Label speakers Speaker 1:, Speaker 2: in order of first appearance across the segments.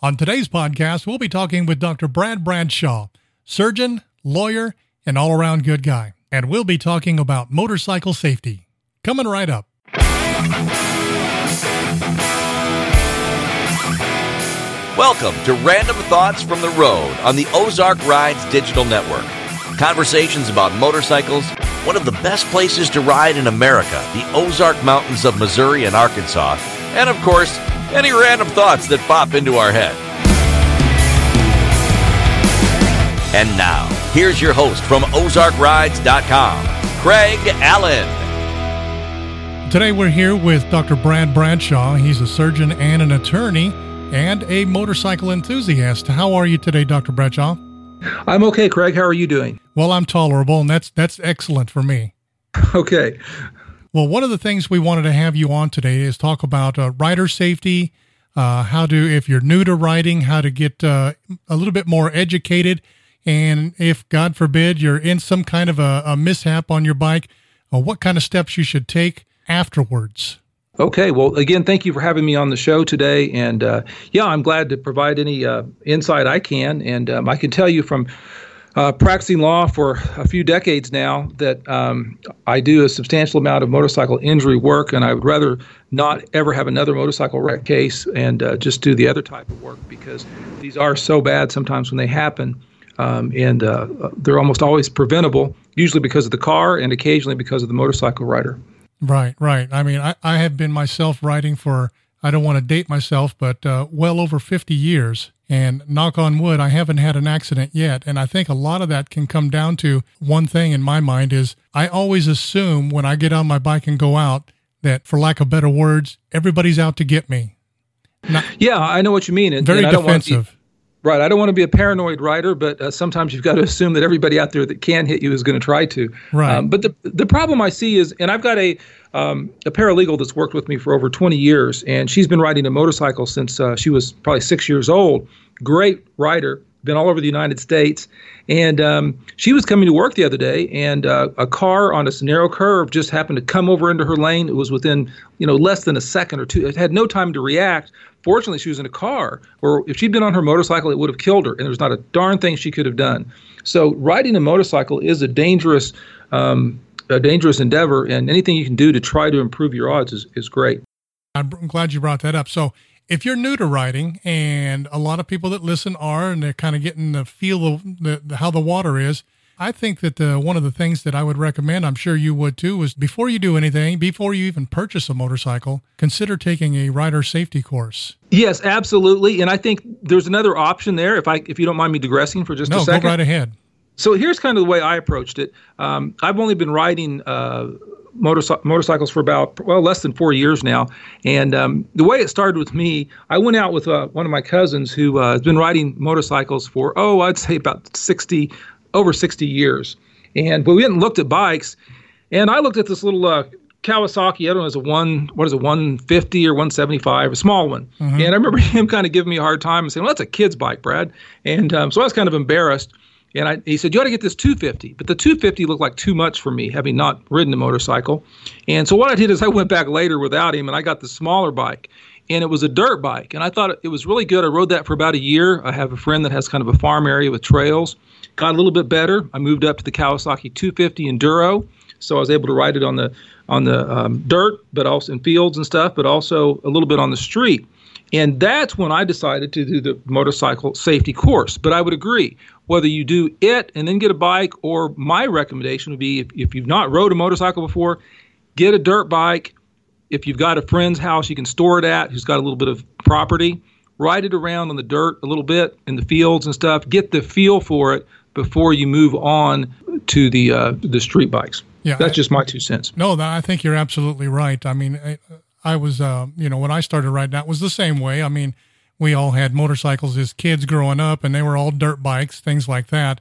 Speaker 1: On today's podcast, we'll be talking with Dr. Brad Bradshaw, surgeon, lawyer, and all around good guy. And we'll be talking about motorcycle safety. Coming right up.
Speaker 2: Welcome to Random Thoughts from the Road on the Ozark Rides Digital Network. Conversations about motorcycles, one of the best places to ride in America, the Ozark Mountains of Missouri and Arkansas, and of course, any random thoughts that pop into our head. And now, here's your host from OzarkRides.com, Craig Allen.
Speaker 1: Today we're here with Dr. Brad Bradshaw. He's a surgeon and an attorney and a motorcycle enthusiast. How are you today, Dr. Bradshaw?
Speaker 3: I'm okay, Craig. How are you doing?
Speaker 1: Well, I'm tolerable, and that's that's excellent for me.
Speaker 3: Okay.
Speaker 1: Well, one of the things we wanted to have you on today is talk about uh, rider safety, uh, how to, if you're new to riding, how to get uh, a little bit more educated. And if, God forbid, you're in some kind of a, a mishap on your bike, uh, what kind of steps you should take afterwards.
Speaker 3: Okay. Well, again, thank you for having me on the show today. And uh, yeah, I'm glad to provide any uh, insight I can. And um, I can tell you from uh, practicing law for a few decades now that um, I do a substantial amount of motorcycle injury work, and I would rather not ever have another motorcycle wreck case and uh, just do the other type of work because these are so bad sometimes when they happen. Um, and uh, they're almost always preventable, usually because of the car and occasionally because of the motorcycle rider.
Speaker 1: Right, right. I mean, I, I have been myself riding for, I don't want to date myself, but uh, well over 50 years. And knock on wood, I haven't had an accident yet. And I think a lot of that can come down to one thing in my mind is I always assume when I get on my bike and go out that, for lack of better words, everybody's out to get me.
Speaker 3: Not, yeah, I know what you mean.
Speaker 1: And, very and defensive.
Speaker 3: Right. I don't want to be a paranoid rider, but uh, sometimes you've got to assume that everybody out there that can hit you is going to try to.
Speaker 1: Right. Um,
Speaker 3: but the the problem I see is, and I've got a um, a paralegal that's worked with me for over 20 years, and she's been riding a motorcycle since uh, she was probably six years old. Great rider, been all over the United States. And um, she was coming to work the other day, and uh, a car on a narrow curve just happened to come over into her lane. It was within, you know, less than a second or two. It had no time to react. Fortunately, she was in a car, or if she'd been on her motorcycle, it would have killed her, and there was not a darn thing she could have done. So, riding a motorcycle is a dangerous, um, a dangerous endeavor, and anything you can do to try to improve your odds is, is great.
Speaker 1: I'm glad you brought that up. So, if you're new to riding, and a lot of people that listen are, and they're kind of getting the feel of the, the, how the water is, I think that the, one of the things that I would recommend, I'm sure you would too, is before you do anything, before you even purchase a motorcycle, consider taking a rider safety course.
Speaker 3: Yes, absolutely. And I think there's another option there. If I, if you don't mind me digressing for just
Speaker 1: no,
Speaker 3: a second.
Speaker 1: go right ahead.
Speaker 3: So here's kind of the way I approached it. Um, I've only been riding uh, motorcycles for about well less than four years now. And um, the way it started with me, I went out with uh, one of my cousins who uh, has been riding motorcycles for oh I'd say about sixty over sixty years. And but we and looked at bikes, and I looked at this little uh, Kawasaki. I don't know, it's a one what is it, one fifty or one seventy five, a small one. Mm-hmm. And I remember him kind of giving me a hard time and saying, "Well, that's a kid's bike, Brad." And um, so I was kind of embarrassed. And I, he said, You ought to get this 250. But the 250 looked like too much for me, having not ridden a motorcycle. And so what I did is I went back later without him and I got the smaller bike. And it was a dirt bike. And I thought it was really good. I rode that for about a year. I have a friend that has kind of a farm area with trails. Got a little bit better. I moved up to the Kawasaki 250 Enduro. So I was able to ride it on the on the um, dirt, but also in fields and stuff, but also a little bit on the street. And that's when I decided to do the motorcycle safety course. But I would agree, whether you do it and then get a bike, or my recommendation would be if, if you've not rode a motorcycle before, get a dirt bike. If you've got a friend's house you can store it at who's got a little bit of property, ride it around on the dirt a little bit in the fields and stuff. Get the feel for it before you move on to the uh, the street bikes. Yeah, that's just my two cents.
Speaker 1: No, I think you're absolutely right. I mean, I, I was, uh, you know, when I started riding, that was the same way. I mean, we all had motorcycles as kids growing up, and they were all dirt bikes, things like that.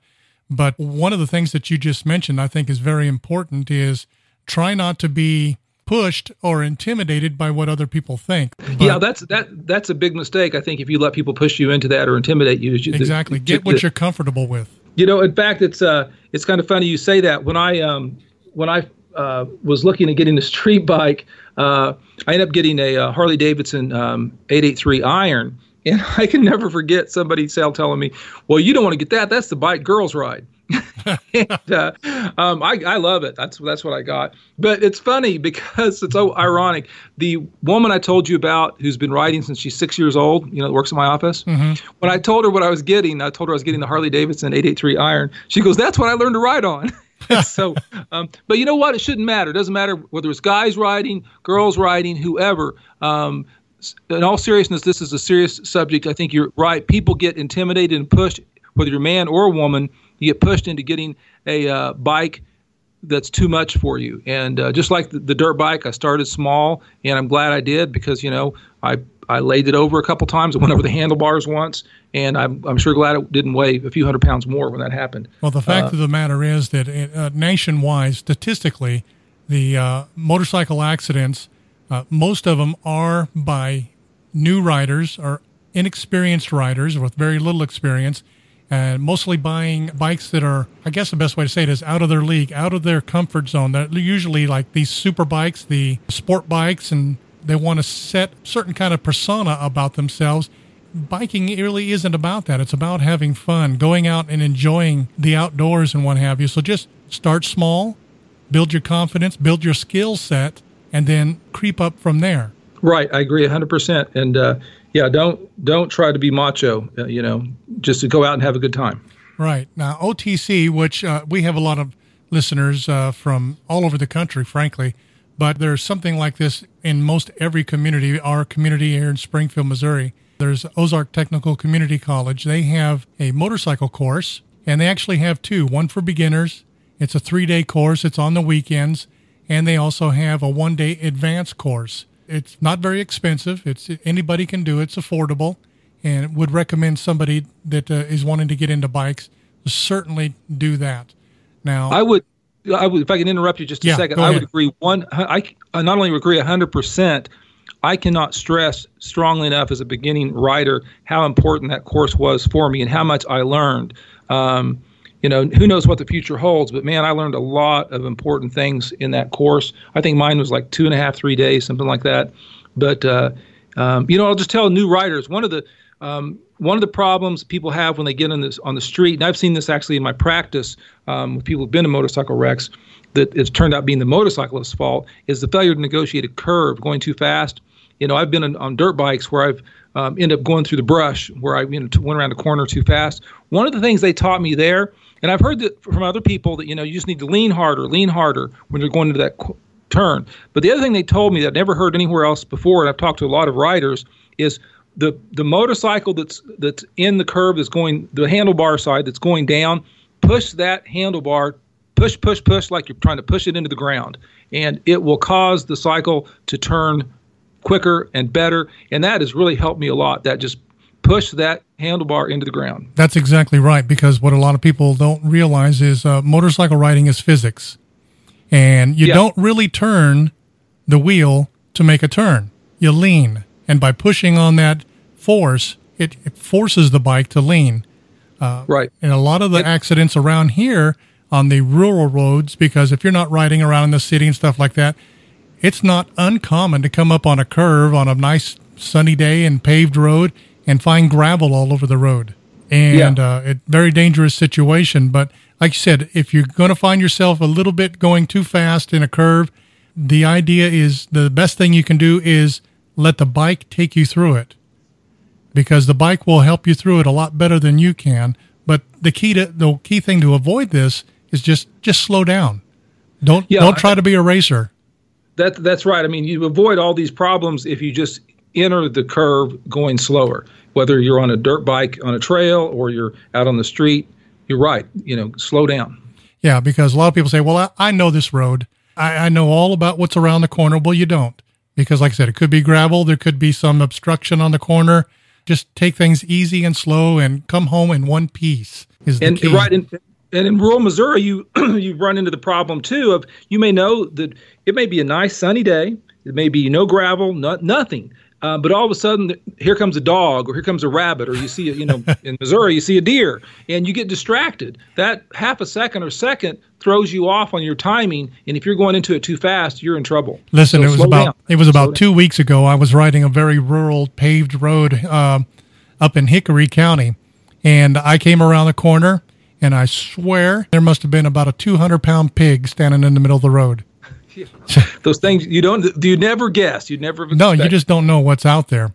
Speaker 1: But one of the things that you just mentioned, I think, is very important is try not to be pushed or intimidated by what other people think.
Speaker 3: But, yeah, that's that that's a big mistake. I think if you let people push you into that or intimidate you,
Speaker 1: exactly. Get what you're comfortable with.
Speaker 3: You know, in fact, it's uh, it's kind of funny you say that. When I um, when I uh, was looking at getting a street bike, uh, I ended up getting a, a uh, Harley Davidson um, 883 Iron, And I can never forget somebody telling me, "Well, you don't want to get that. That's the bike girls ride." and, uh, um, I, I love it. That's that's what I got. But it's funny because it's so ironic. The woman I told you about, who's been riding since she's six years old, you know, works in my office. Mm-hmm. When I told her what I was getting, I told her I was getting the Harley Davidson 883 Iron. She goes, "That's what I learned to ride on." so, um, but you know what? It shouldn't matter. It doesn't matter whether it's guys riding, girls riding, whoever. Um, in all seriousness, this is a serious subject. I think you're right. People get intimidated and pushed, whether you're a man or a woman, you get pushed into getting a uh, bike that's too much for you. And uh, just like the, the, dirt bike, I started small, and I'm glad I did because you know I I laid it over a couple times. I went over the handlebars once, and I'm I'm sure glad it didn't weigh a few hundred pounds more when that happened.
Speaker 1: Well, the fact uh, of the matter is that uh, nationwide, statistically, the uh, motorcycle accidents, uh, most of them are by new riders or inexperienced riders with very little experience and mostly buying bikes that are, I guess the best way to say it is out of their league, out of their comfort zone. They're usually like these super bikes, the sport bikes, and they want to set certain kind of persona about themselves. Biking really isn't about that. It's about having fun, going out and enjoying the outdoors and what have you. So just start small, build your confidence, build your skill set, and then creep up from there.
Speaker 3: Right, I agree 100%. And uh, yeah, don't don't try to be macho. Uh, you know, just to go out and have a good time.
Speaker 1: Right now, OTC, which uh, we have a lot of listeners uh, from all over the country, frankly, but there's something like this in most every community. Our community here in Springfield, Missouri, there's Ozark Technical Community College. They have a motorcycle course, and they actually have two. One for beginners. It's a three-day course. It's on the weekends, and they also have a one-day advanced course. It's not very expensive. It's anybody can do it. It's affordable, and would recommend somebody that uh, is wanting to get into bikes certainly do that. Now,
Speaker 3: I would, I would, if I can interrupt you just a yeah, second, I would agree. One, I, I not only agree hundred percent. I cannot stress strongly enough as a beginning rider how important that course was for me and how much I learned. Um, you know, who knows what the future holds, but man, I learned a lot of important things in that course. I think mine was like two and a half, three days, something like that. But, uh, um, you know, I'll just tell new writers one of the, um, one of the problems people have when they get on this on the street, and I've seen this actually in my practice um, with people who've been in motorcycle wrecks, that it's turned out being the motorcyclist's fault, is the failure to negotiate a curve, going too fast. You know, I've been on, on dirt bikes where I've um, ended up going through the brush, where I you know, went around the corner too fast. One of the things they taught me there and I've heard that from other people that you know you just need to lean harder, lean harder when you're going into that qu- turn. But the other thing they told me that I've never heard anywhere else before, and I've talked to a lot of riders, is the the motorcycle that's that's in the curve that's going the handlebar side that's going down, push that handlebar, push push push like you're trying to push it into the ground, and it will cause the cycle to turn quicker and better. And that has really helped me a lot. That just push that handlebar into the ground.
Speaker 1: That's exactly right. Because what a lot of people don't realize is uh, motorcycle riding is physics, and you yeah. don't really turn the wheel to make a turn. You lean, and by pushing on that force, it, it forces the bike to lean.
Speaker 3: Uh, right.
Speaker 1: And a lot of the it, accidents around here on the rural roads, because if you're not riding around in the city and stuff like that, it's not uncommon to come up on a curve on a nice sunny day and paved road and find gravel all over the road. And yeah. uh, it very dangerous situation. But like you said, if you're going to find yourself a little bit going too fast in a curve, the idea is the best thing you can do is let the bike take you through it because the bike will help you through it a lot better than you can. But the key to the key thing to avoid this is just just slow down. Don't yeah, don't try I, to be a racer.
Speaker 3: That that's right. I mean, you avoid all these problems if you just enter the curve going slower. Whether you're on a dirt bike on a trail or you're out on the street, you're right. You know, slow down.
Speaker 1: Yeah, because a lot of people say, "Well, I, I know this road. I, I know all about what's around the corner." Well, you don't, because like I said, it could be gravel. There could be some obstruction on the corner. Just take things easy and slow, and come home in one piece. Is
Speaker 3: and,
Speaker 1: the
Speaker 3: key. right. And, and in rural Missouri, you you run into the problem too of you may know that it may be a nice sunny day. It may be no gravel, not nothing, uh, but all of a sudden, here comes a dog, or here comes a rabbit, or you see, a, you know, in Missouri, you see a deer, and you get distracted. That half a second or second throws you off on your timing, and if you're going into it too fast, you're in trouble.
Speaker 1: Listen, so it was about down. it was about two weeks ago. I was riding a very rural paved road. Uh, up in Hickory County. And I came around the corner, and I swear there must have been about a 200 pound pig standing in the middle of the road.
Speaker 3: Those things you don't, you never guess. You never.
Speaker 1: No, you just don't know what's out there.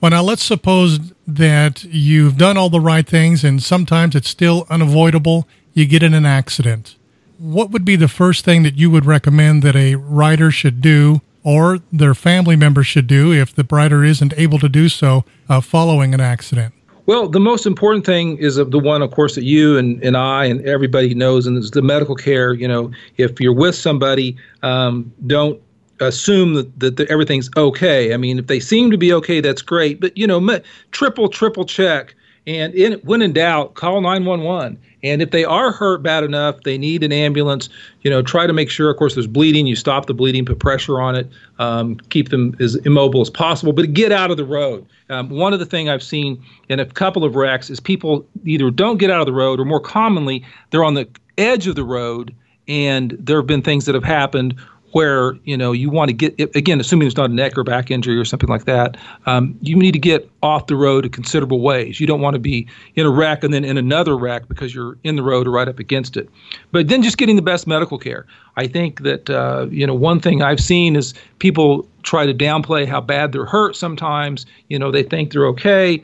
Speaker 1: Well, now let's suppose that you've done all the right things and sometimes it's still unavoidable. You get in an accident. What would be the first thing that you would recommend that a rider should do or their family member should do if the rider isn't able to do so uh, following an accident?
Speaker 3: Well, the most important thing is the one, of course, that you and, and I and everybody knows, and it's the medical care. You know, if you're with somebody, um, don't assume that, that the, everything's okay. I mean, if they seem to be okay, that's great. But, you know, triple, triple check. And in, when in doubt, call 911. And if they are hurt bad enough, they need an ambulance. You know, try to make sure, of course, there's bleeding. You stop the bleeding, put pressure on it, um, keep them as immobile as possible, but get out of the road. Um, one of the things I've seen in a couple of wrecks is people either don't get out of the road, or more commonly, they're on the edge of the road, and there have been things that have happened where you know you want to get again, assuming it's not a neck or back injury or something like that, um, you need to get off the road a considerable ways. You don't want to be in a wreck and then in another wreck because you're in the road or right up against it. But then just getting the best medical care. I think that uh, you know one thing I've seen is people try to downplay how bad they're hurt. Sometimes you know they think they're okay.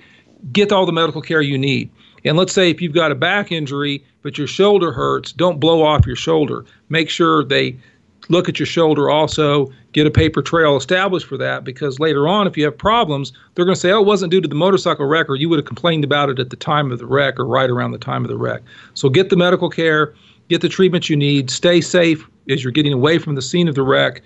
Speaker 3: Get all the medical care you need. And let's say if you've got a back injury but your shoulder hurts, don't blow off your shoulder. Make sure they look at your shoulder also, get a paper trail established for that because later on, if you have problems, they're going to say, oh, it wasn't due to the motorcycle wreck or you would have complained about it at the time of the wreck or right around the time of the wreck. So get the medical care, get the treatment you need, stay safe as you're getting away from the scene of the wreck.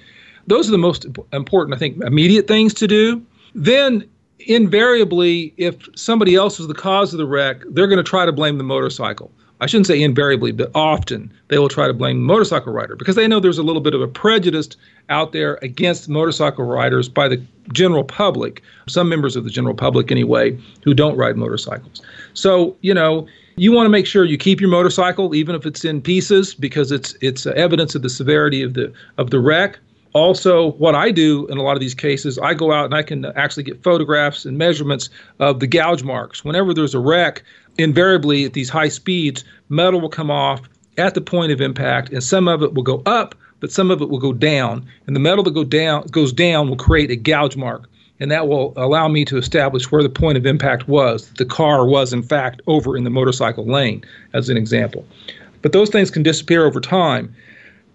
Speaker 3: Those are the most important, I think, immediate things to do. Then, invariably, if somebody else is the cause of the wreck, they're going to try to blame the motorcycle. I shouldn't say invariably, but often they will try to blame the motorcycle rider because they know there's a little bit of a prejudice out there against motorcycle riders by the general public, some members of the general public anyway, who don't ride motorcycles. So, you know, you want to make sure you keep your motorcycle even if it's in pieces because it's it's evidence of the severity of the of the wreck also what i do in a lot of these cases i go out and i can actually get photographs and measurements of the gouge marks whenever there's a wreck invariably at these high speeds, metal will come off at the point of impact, and some of it will go up, but some of it will go down. And the metal that go down goes down will create a gouge mark, and that will allow me to establish where the point of impact was. The car was in fact over in the motorcycle lane, as an example. But those things can disappear over time.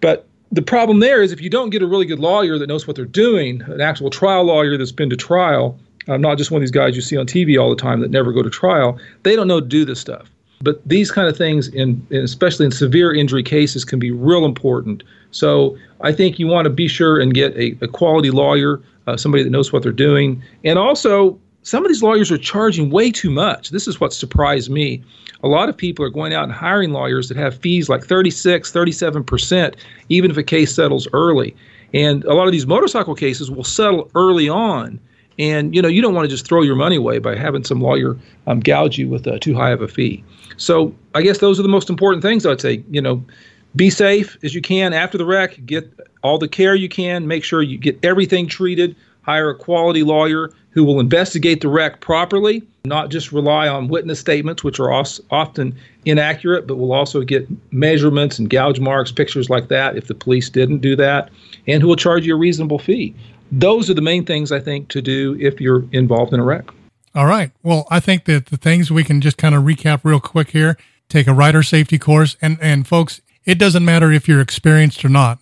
Speaker 3: But the problem there is if you don't get a really good lawyer that knows what they're doing, an actual trial lawyer that's been to trial, I'm not just one of these guys you see on TV all the time that never go to trial. They don't know to do this stuff. But these kind of things, in, especially in severe injury cases, can be real important. So I think you want to be sure and get a, a quality lawyer, uh, somebody that knows what they're doing. And also, some of these lawyers are charging way too much. This is what surprised me. A lot of people are going out and hiring lawyers that have fees like 36, 37%, even if a case settles early. And a lot of these motorcycle cases will settle early on and you know you don't want to just throw your money away by having some lawyer um, gouge you with uh, too high of a fee. So I guess those are the most important things I'd say. You know, be safe as you can after the wreck. Get all the care you can. Make sure you get everything treated. Hire a quality lawyer who will investigate the wreck properly, not just rely on witness statements, which are often inaccurate, but will also get measurements and gouge marks, pictures like that if the police didn't do that, and who will charge you a reasonable fee those are the main things I think to do if you're involved in a wreck.
Speaker 1: All right. Well, I think that the things we can just kind of recap real quick here. Take a rider safety course, and and folks, it doesn't matter if you're experienced or not.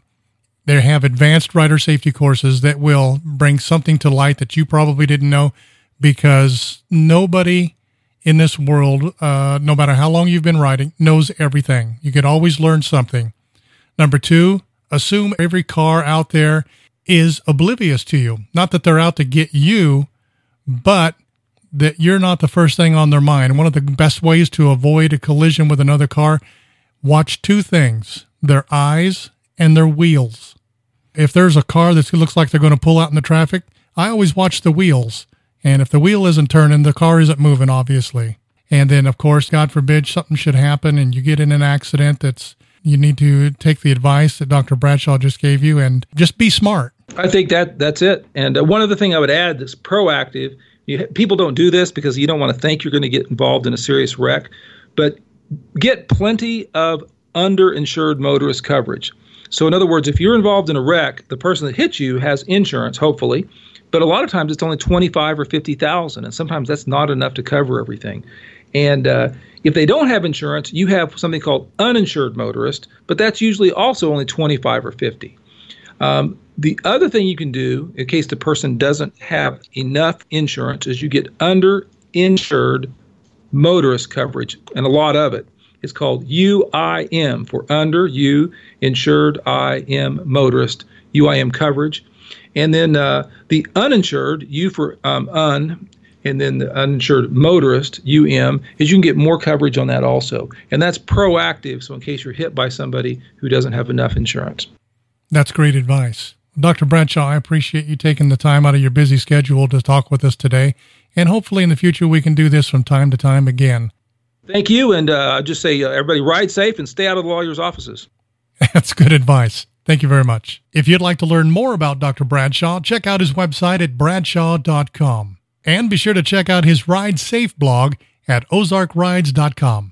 Speaker 1: They have advanced rider safety courses that will bring something to light that you probably didn't know, because nobody in this world, uh, no matter how long you've been riding, knows everything. You could always learn something. Number two, assume every car out there is oblivious to you. Not that they're out to get you, but that you're not the first thing on their mind. One of the best ways to avoid a collision with another car, watch two things their eyes and their wheels. If there's a car that looks like they're going to pull out in the traffic, I always watch the wheels. And if the wheel isn't turning, the car isn't moving, obviously. And then, of course, God forbid something should happen and you get in an accident that's you need to take the advice that Dr. Bradshaw just gave you and just be smart.
Speaker 3: I think that that's it. And uh, one other thing I would add that's proactive You, people don't do this because you don't want to think you're going to get involved in a serious wreck, but get plenty of underinsured motorist coverage. So, in other words, if you're involved in a wreck, the person that hit you has insurance, hopefully, but a lot of times it's only twenty-five or fifty thousand, and sometimes that's not enough to cover everything. And uh, if they don't have insurance, you have something called uninsured motorist, but that's usually also only twenty-five or fifty. Um, the other thing you can do in case the person doesn't have enough insurance is you get underinsured motorist coverage, and a lot of it. It's called UIM for under U insured I M motorist UIM coverage, and then uh, the uninsured U for um, un, and then the uninsured motorist UM is you can get more coverage on that also, and that's proactive. So in case you're hit by somebody who doesn't have enough insurance.
Speaker 1: That's great advice. Dr. Bradshaw, I appreciate you taking the time out of your busy schedule to talk with us today. And hopefully in the future we can do this from time to time again.
Speaker 3: Thank you. And uh, just say, uh, everybody ride safe and stay out of the lawyer's offices.
Speaker 1: That's good advice. Thank you very much. If you'd like to learn more about Dr. Bradshaw, check out his website at bradshaw.com. And be sure to check out his Ride Safe blog at ozarkrides.com.